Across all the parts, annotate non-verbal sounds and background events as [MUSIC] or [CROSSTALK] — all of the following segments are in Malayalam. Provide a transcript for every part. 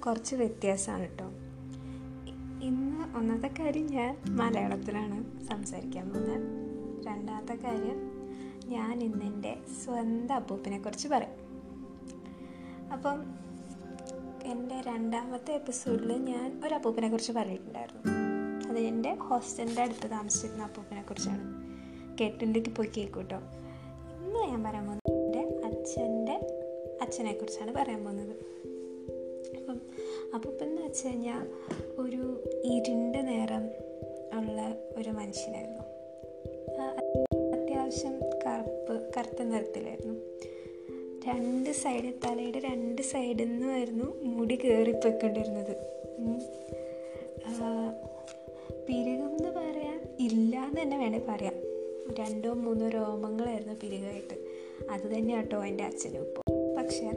കുറച്ച് വ്യത്യാസമാണ് കേട്ടോ ഇന്ന് ഒന്നാമത്തെ കാര്യം ഞാൻ മലയാളത്തിലാണ് സംസാരിക്കാൻ പോകുന്നത്. രണ്ടാമത്തെ കാര്യം ഞാൻ ഇന്ന് എന്റെ സ്വന്തം അപ്പൂപ്പിനെ കുറിച്ച് പറയും. അപ്പം എന്റെ രണ്ടാമത്തെ എപ്പിസോഡിൽ ഞാൻ ഒരു അപ്പൂപ്പിനെ കുറിച്ച് പറഞ്ഞിട്ടുണ്ടായിരുന്നു. അത് എന്റെ ഹോസ്റ്റലിന്റെ അടുത്ത് താമസിച്ചിരുന്ന അപ്പൂപ്പിനെ കുറിച്ചാണ്. കേട്ടിലേക്ക് പോയി കേൾക്കൂട്ടോ ഇന്ന് ഞാൻ പറയാൻ പോകുന്നത് എന്റെ അച്ഛന്റെ അച്ഛനെ കുറിച്ചാണ് പറയാൻ പോകുന്നത്. അപ്പം അപ്പൂപ്പൻ എന്ന് വെച്ച് കഴിഞ്ഞാൽ ഒരു ഇരുണ്ട നേരം ഉള്ള ഒരു മനുഷ്യനായിരുന്നു. അത്യാവശ്യം കറുപ്പ് കറുത്ത നിറത്തിലായിരുന്നു. രണ്ട് സൈഡ് തലയുടെ രണ്ട് സൈഡിൽ നിന്നായിരുന്നു മുടി കയറിപ്പോയിക്കൊണ്ടിരുന്നത് പിരുകം എന്ന് പറയാൻ ഇല്ല എന്ന് തന്നെ വേണേൽ പറയാം. രണ്ടോ മൂന്നോ രോമങ്ങളായിരുന്നു പിരുകായിട്ട്. അത് തന്നെ കേട്ടോ എന്റെ അച്ഛനും ഇപ്പോൾ പക്ഷേ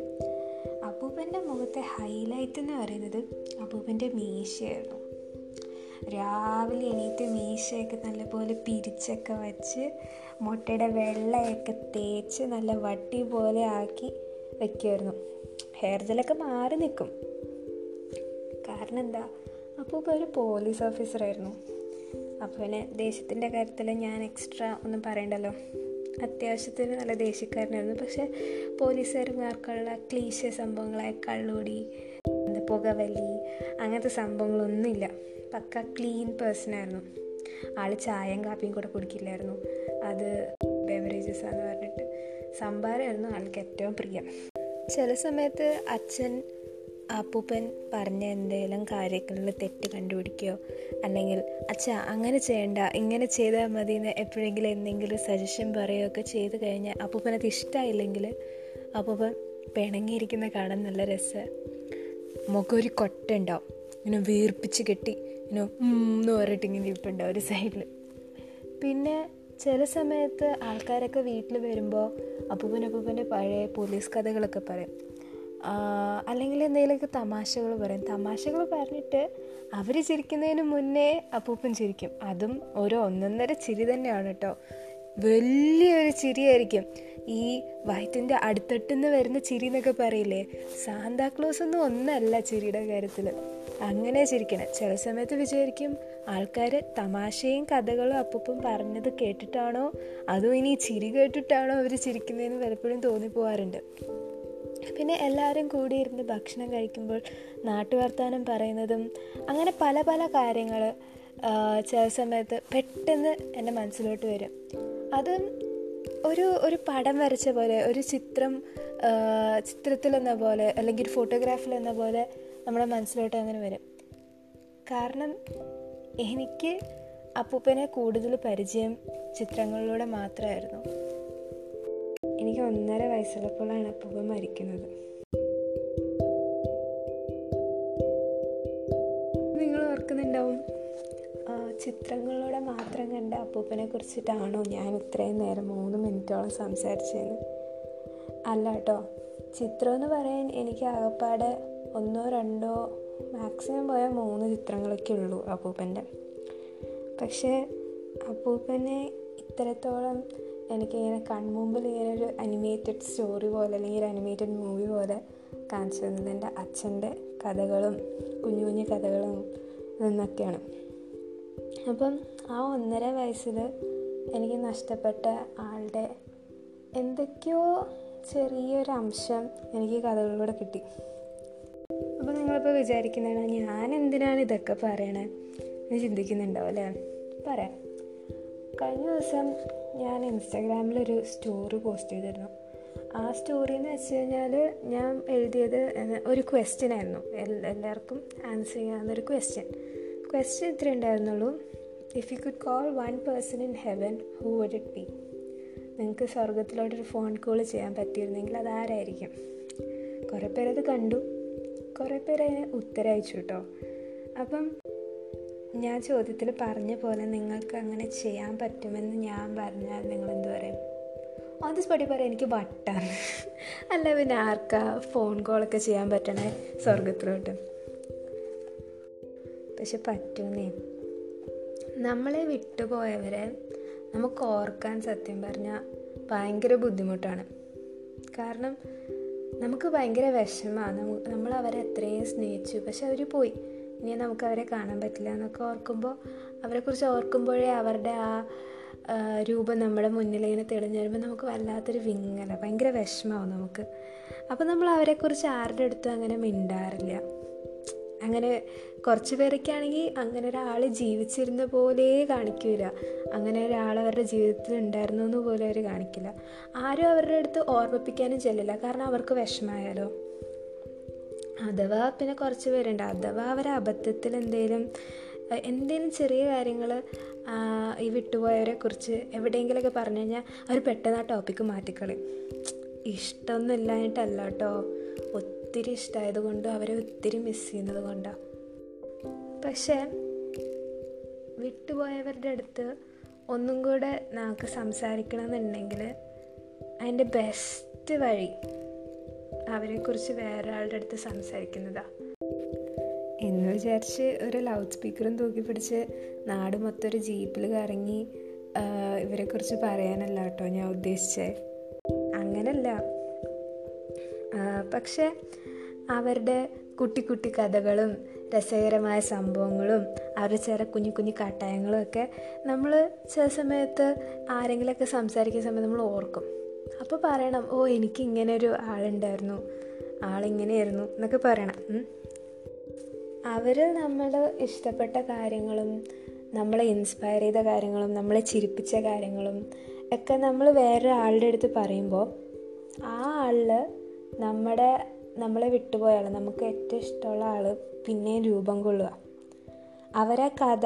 അപ്പൂപ്പന്റെ മുഖത്തെ ഹൈലൈറ്റ് എന്ന് പറയുന്നത് അപ്പൂപ്പന്റെ മീശയായിരുന്നു. രാവിലെ എണീറ്റ് മീശയൊക്കെ നല്ലപോലെ പിരിച്ചൊക്കെ വെച്ച് മുട്ടയുടെ വെള്ളയൊക്കെ തേച്ച് നല്ല വട്ടി പോലെ ആക്കി വയ്ക്കുമായിരുന്നു ഹെയർ ജെല്ലൊക്കെ മാറി നിൽക്കും. കാരണം എന്താ? അപ്പോൾ ഒരു പോലീസ് ഓഫീസറായിരുന്നു അപ്പോൾ പിന്നെ ദേശത്തിന്റെ കാര്യത്തിൽ ഞാൻ എക്സ്ട്രാ ഒന്നും പറയണ്ടല്ലോ? അത്യാവശ്യത്തിന് നല്ല ദേഷ്യക്കാരനായിരുന്നു. പക്ഷെ പോലീസുകാർക്കുള്ള ക്ലീശ സംഭവങ്ങളായ കള്ളുടി പുകവലി അങ്ങനത്തെ സംഭവങ്ങളൊന്നുമില്ല. പക്ക ക്ലീൻ പേഴ്സൺ ആയിരുന്നു ആൾ ചായയും കാപ്പിയും കൂടെ കുടിക്കില്ലായിരുന്നു. അത് ബെവറേജസ് എന്ന് പറഞ്ഞിട്ട്. സംഭാരമായിരുന്നു ആൾക്ക് ഏറ്റവും പ്രിയം. ചില സമയത്ത് അച്ഛൻ അപ്പൂപ്പൻ പറഞ്ഞ എന്തെങ്കിലും കാര്യങ്ങളിൽ തെറ്റ് കണ്ടുപിടിക്കുകയോ അല്ലെങ്കിൽ അച്ഛാ അങ്ങനെ ചെയ്യണ്ട ഇങ്ങനെ ചെയ്താൽ മതി എന്ന് എപ്പോഴെങ്കിലും എന്തെങ്കിലും സജഷൻ പറയുകയൊക്കെ ചെയ്ത് കഴിഞ്ഞാൽ അപ്പൂപ്പനത് ഇഷ്ടമായില്ലെങ്കിൽ അപ്പൂപ്പൻ പിണങ്ങിയിരിക്കുന്ന കാണാൻ നല്ല രസം. മുഖം ഒരു കൊട്ട ഉണ്ടാവും. ഇങ്ങനെ വീർപ്പിച്ച് കെട്ടി ഇങ്ങനെ എന്ന് പറഞ്ഞിട്ട് ഇങ്ങനെ ഇരിപ്പുണ്ടാവും ഒരു സൈഡിൽ പിന്നെ ചില സമയത്ത് ആൾക്കാരൊക്കെ വീട്ടിൽ വരുമ്പോൾ അപ്പൂപ്പൻ അപ്പൂപ്പന്റെ പഴയ പോലീസ് കഥകളൊക്കെ പറയും. അല്ലെങ്കിൽ എന്തെങ്കിലുമൊക്കെ തമാശകൾ പറയും. തമാശകൾ പറഞ്ഞിട്ട് അവർ ചിരിക്കുന്നതിന് മുന്നേ അപ്പൂപ്പൻ ചിരിക്കും. അതും ഒരു ഒന്നൊന്നര ചിരി തന്നെയാണ് കേട്ടോ വലിയൊരു ചിരിയായിരിക്കും. ഈ വയറ്റിന്റെ അടുത്തട്ടുന്ന് വരുന്ന ചിരി എന്നൊക്കെ പറയില്ലേ? സാന്താക്ലോസ് ഒന്നും ഒന്നല്ല ചിരിയുടെ കാര്യത്തിൽ അങ്ങനെ ചിരിക്കണം. ചില സമയത്ത് വിചാരിക്കും ആൾക്കാർ തമാശയും കഥകളും അപ്പം പറഞ്ഞത് കേട്ടിട്ടാണോ? അതും ഇനി ചിരി കേട്ടിട്ടാണോ അവർ ചിരിക്കുന്നതെന്ന് പലപ്പോഴും തോന്നിപ്പോവാറുണ്ട്. പിന്നെ എല്ലാവരും കൂടി ഇരുന്ന് ഭക്ഷണം കഴിക്കുമ്പോൾ നാട്ടുവർത്താനം പറയുന്നതും അങ്ങനെ പല പല കാര്യങ്ങൾ ചില സമയത്ത് പെട്ടെന്ന് എന്റെ മനസ്സിലോട്ട് വരും. അതും ഒരു ഒരു പടം വരച്ച പോലെ ഒരു ചിത്രം ചിത്രത്തിലെന്ന പോലെ അല്ലെങ്കിൽ ഒരു ഫോട്ടോഗ്രാഫിൽ എന്ന പോലെ നമ്മുടെ മനസ്സിലോട്ട് അങ്ങനെ വരും. കാരണം എനിക്ക് അപ്പൂപ്പനെ കൂടുതൽ പരിചയം ചിത്രങ്ങളിലൂടെ മാത്രമായിരുന്നു. വയസ്സുള്ളപ്പോഴാണ് അപ്പൂപ്പൻ മരിക്കുന്നത്. നിങ്ങൾ ഓർക്കുന്നുണ്ടാവും? ചിത്രങ്ങളിലൂടെ മാത്രം കണ്ട അപ്പൂപ്പനെ കുറിച്ചിട്ടാണോ ഞാൻ ഇത്രയും നേരം മൂന്ന് മിനിറ്റോളം സംസാരിച്ചതെന്ന് അല്ല കേട്ടോ ചിത്രം എന്ന് പറയാൻ എനിക്ക് ആകപ്പാടെ ഒന്നോ രണ്ടോ മാക്സിമം പോയാൽ മൂന്ന് ചിത്രങ്ങളൊക്കെ ഉള്ളൂ അപ്പൂപ്പന്റെ. പക്ഷേ അപ്പൂപ്പനെ ഇത്രത്തോളം എനിക്കിങ്ങനെ കൺമുമ്പിൽ ഇങ്ങനെ ഒരു അനിമേറ്റഡ് സ്റ്റോറി പോലെ അല്ലെങ്കിൽ അനിമേറ്റഡ് മൂവി പോലെ കാണിച്ചു തന്നത് എന്റെ അച്ഛന്റെ കഥകളും കുഞ്ഞു കുഞ്ഞു കഥകളും എന്നൊക്കെയാണ് അപ്പം ആ ഒന്നര വയസ്സിൽ എനിക്ക് നഷ്ടപ്പെട്ട ആളുടെ എന്തൊക്കെയോ ചെറിയൊരു അംശം എനിക്ക് കഥകളിലൂടെ കിട്ടി. അപ്പോൾ നിങ്ങളിപ്പോൾ വിചാരിക്കുന്നതാണ് ഞാൻ എന്തിനാണ് ഇതൊക്കെ പറയണേ എന്ന് ചിന്തിക്കുന്നുണ്ടാവും അല്ലേ? പറയാം. കഴിഞ്ഞ ദിവസം ഞാൻ ഇൻസ്റ്റാഗ്രാമിലൊരു സ്റ്റോറി പോസ്റ്റ് ചെയ്തിരുന്നു. ആ സ്റ്റോറി എന്ന് വെച്ച് കഴിഞ്ഞാൽ ഞാൻ എഴുതിയത് ഒരു ക്വസ്റ്റ്യൻ ആയിരുന്നു. എല്ലാവർക്കും ആൻസർ ചെയ്യാവുന്നൊരു ക്വസ്റ്റ്യൻ ക്വസ്റ്റ്യൻ ഇത്ര ഉണ്ടായിരുന്നുള്ളൂ. If you could call one person in heaven who would it be നിങ്ങൾക്ക് സ്വർഗത്തിലോട്ടൊരു ഫോൺ കോൾ ചെയ്യാൻ പറ്റിയിരുന്നെങ്കിൽ അതാരായിരിക്കും കുറേ പേരത് കണ്ടു. കുറേ പേര് അതിന് ഉത്തരം അയച്ചു കേട്ടോ അപ്പം ഞാൻ ചോദ്യത്തിൽ പറഞ്ഞ പോലെ നിങ്ങൾക്ക് അങ്ങനെ ചെയ്യാൻ പറ്റുമെന്ന് ഞാൻ പറഞ്ഞാൽ നിങ്ങൾ എന്ത് പറയും? ഓൺ ദി സ്പോട്ടിൽ പറയാം എനിക്ക് വട്ടാണ്. [LAUGHS] അല്ല പിന്നെ ആർക്കാ ഫോൺ കോളൊക്കെ ചെയ്യാൻ പറ്റണേ സ്വർഗത്തിലോട്ട് പക്ഷെ പറ്റൂന്നേ. നമ്മളെ വിട്ടുപോയവരെ നമുക്ക് ഓർക്കാൻ സത്യം പറഞ്ഞാൽ ഭയങ്കര ബുദ്ധിമുട്ടാണ്. കാരണം നമുക്ക് ഭയങ്കര വിഷമമാണ്. നമ്മൾ അവരെ അത്രയും സ്നേഹിച്ചു. പക്ഷെ അവർ പോയി. ഇനി നമുക്ക് അവരെ കാണാൻ പറ്റില്ല എന്നൊക്കെ ഓർക്കുമ്പോൾ അവരെക്കുറിച്ച് ഓർക്കുമ്പോഴേ അവരുടെ ആ രൂപം നമ്മുടെ മുന്നിൽ ഇങ്ങനെ തെളിഞ്ഞു വരുമ്പോൾ നമുക്ക് വല്ലാത്തൊരു വിങ്ങല ഭയങ്കര വിഷമമാവും നമുക്ക്. അപ്പോൾ നമ്മൾ അവരെക്കുറിച്ച് ആരുടെ അടുത്തും അങ്ങനെ മിണ്ടാറില്ല. അങ്ങനെ കുറച്ച് പേരൊക്കെയാണെങ്കിൽ അങ്ങനെ ഒരാൾ ജീവിച്ചിരുന്ന പോലെ കാണിക്കില്ല അങ്ങനെ ഒരാൾ അവരുടെ ജീവിതത്തിൽ ഉണ്ടായിരുന്നു എന്ന് പോലും അവർ കാണിക്കില്ല. ആരും അവരുടെ അടുത്ത് ഓർമ്മിപ്പിക്കാനും ചെല്ലില്ല. കാരണം അവർക്ക് വിഷമമായാലോ അഥവാ പിന്നെ കുറച്ച് പേരുണ്ട്. അഥവാ അവർ അബദ്ധത്തിൽ എന്തെങ്കിലും എന്തെങ്കിലും ചെറിയ കാര്യങ്ങൾ ഈ വിട്ടുപോയവരെ കുറിച്ച് എവിടെയെങ്കിലുമൊക്കെ പറഞ്ഞു കഴിഞ്ഞാൽ അവർ പെട്ടെന്ന് ആ ടോപ്പിക്ക് മാറ്റിക്കളയും. ഇഷ്ടമൊന്നും ഇല്ലാഞ്ഞിട്ടല്ല കേട്ടോ ഒത്തിരി ഇഷ്ടമായത് കൊണ്ടും അവരെ ഒത്തിരി മിസ് ചെയ്യുന്നത് കൊണ്ടാണ് പക്ഷേ വിട്ടുപോയവരുടെ അടുത്ത് ഒന്നും കൂടെ നമുക്ക് സംസാരിക്കണമെന്നുണ്ടെങ്കിൽ അതിന്റെ ബെസ്റ്റ് വഴി അവരെക്കുറിച്ച് വേറൊരാളുടെ അടുത്ത് സംസാരിക്കുന്നതാണ് എന്ന് വിചാരിച്ച് ഒരു ലൗഡ് സ്പീക്കറും തൂക്കി പിടിച്ച് നാട് മൊത്തം ഒരു ജീപ്പിൽ കറങ്ങി ഇവരെക്കുറിച്ച് പറയാനല്ല കേട്ടോ ഞാൻ ഉദ്ദേശിച്ചത് അങ്ങനല്ല. പക്ഷെ അവരുടെ കുട്ടി കുട്ടി കഥകളും രസകരമായ സംഭവങ്ങളും അവരുടെ ചില കുഞ്ഞു കുഞ്ഞു കട്ടായങ്ങളും ഒക്കെ നമ്മൾ ചില സമയത്ത് ആരെങ്കിലുമൊക്കെ സംസാരിക്കുന്ന സമയത്ത് നമ്മൾ ഓർക്കും. അപ്പോൾ പറയണം ഓ എനിക്ക് ഇങ്ങനെ ഒരു ആളുണ്ടായിരുന്നു. ആളിങ്ങനെയായിരുന്നു എന്നൊക്കെ പറയണം. അവർ നമ്മൾ ഇഷ്ടപ്പെട്ട കാര്യങ്ങളും നമ്മളെ ഇൻസ്പയർ ചെയ്ത കാര്യങ്ങളും നമ്മളെ ചിരിപ്പിച്ച കാര്യങ്ങളും ഒക്കെ നമ്മൾ വേറെ ആളുടെ അടുത്ത് പറയുമ്പോൾ ആ ആളിൽ നമ്മുടെ നമ്മളെ വിട്ടുപോയ നമുക്ക് ഏറ്റവും ഇഷ്ടമുള്ള ആൾ പിന്നെയും രൂപം കൊള്ളുക. അവരെ കഥ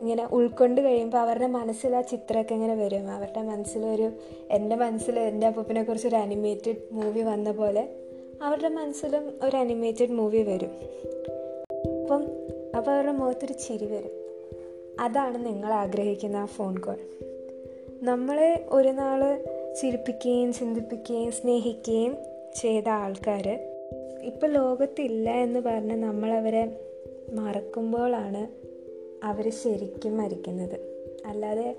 ഇങ്ങനെ ഉൾക്കൊണ്ട് കഴിയുമ്പോൾ അവരുടെ മനസ്സിൽ ആ ചിത്രമൊക്കെ ഇങ്ങനെ വരും. അവരുടെ മനസ്സിലൊരു എന്റെ മനസ്സിൽ എന്റെ അപ്പൂപ്പിനെ കുറിച്ച് ഒരു അനിമേറ്റഡ് മൂവി വന്ന പോലെ അവരുടെ മനസ്സിലും ഒരു അനിമേറ്റഡ് മൂവി വരും. അപ്പം അപ്പോൾ അവരുടെ മുഖത്തൊരു ചിരി വരും. അതാണ് നിങ്ങൾ ആഗ്രഹിക്കുന്ന ആ ഫോൺ കോൾ നമ്മളെ ഒരു നാൾ ചിരിപ്പിക്കുകയും ചിന്തിപ്പിക്കുകയും സ്നേഹിക്കുകയും ചെയ്ത ആൾക്കാർ ഇപ്പോൾ ലോകത്തില്ല എന്ന് പറഞ്ഞ് നമ്മളവരെ മറക്കുമ്പോഴാണ് അവർ ശരിക്കും മരിക്കുന്നത്. അല്ലാതെ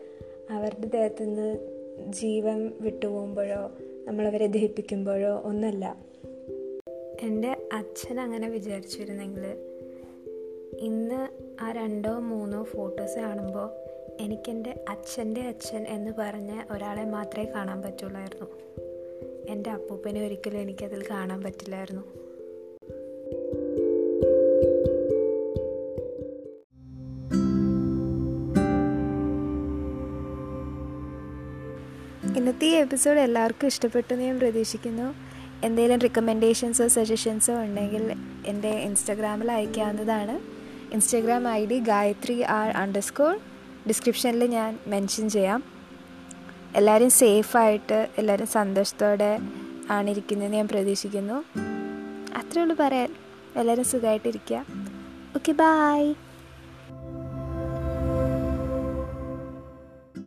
അവരുടെ ദേഹത്തു നിന്ന് ജീവൻ വിട്ടുപോകുമ്പോഴോ നമ്മളവരെ ദഹിപ്പിക്കുമ്പോഴോ ഒന്നല്ല എന്റെ അച്ഛൻ അങ്ങനെ വിചാരിച്ചിരുന്നെങ്കിൽ ഇന്ന് ആ രണ്ടോ മൂന്നോ ഫോട്ടോസ് കാണുമ്പോൾ എനിക്കെന്റെ അച്ഛന്റെ അച്ഛൻ എന്ന് പറഞ്ഞ ഒരാളെ മാത്രമേ കാണാൻ പറ്റുള്ളായിരുന്നു. എന്റെ അപ്പൂപ്പനെ ഒരിക്കലും എനിക്കതിൽ കാണാൻ പറ്റില്ലായിരുന്നു. ഇന്നത്തെ ഈ എപ്പിസോഡ് എല്ലാവർക്കും ഇഷ്ടപ്പെട്ടു എന്ന് ഞാൻ പ്രതീക്ഷിക്കുന്നു. എന്തെങ്കിലും റിക്കമെൻഡേഷൻസോ സജഷൻസോ ഉണ്ടെങ്കിൽ എന്റെ ഇൻസ്റ്റഗ്രാമിൽ അയക്കാവുന്നതാണ്. Instagram I D Gayathri R underscore ഡിസ്ക്രിപ്ഷനിൽ ഞാൻ മെൻഷൻ ചെയ്യാം. എല്ലാവരും സേഫായിട്ട് എല്ലാവരും സന്തോഷത്തോടെ ആണിരിക്കുന്നതെന്ന് ഞാൻ പ്രതീക്ഷിക്കുന്നു. അത്രേ ഉള്ളൂ പറയാൻ. എല്ലാവരും സുഖമായിട്ടിരിക്കുക. Okay bye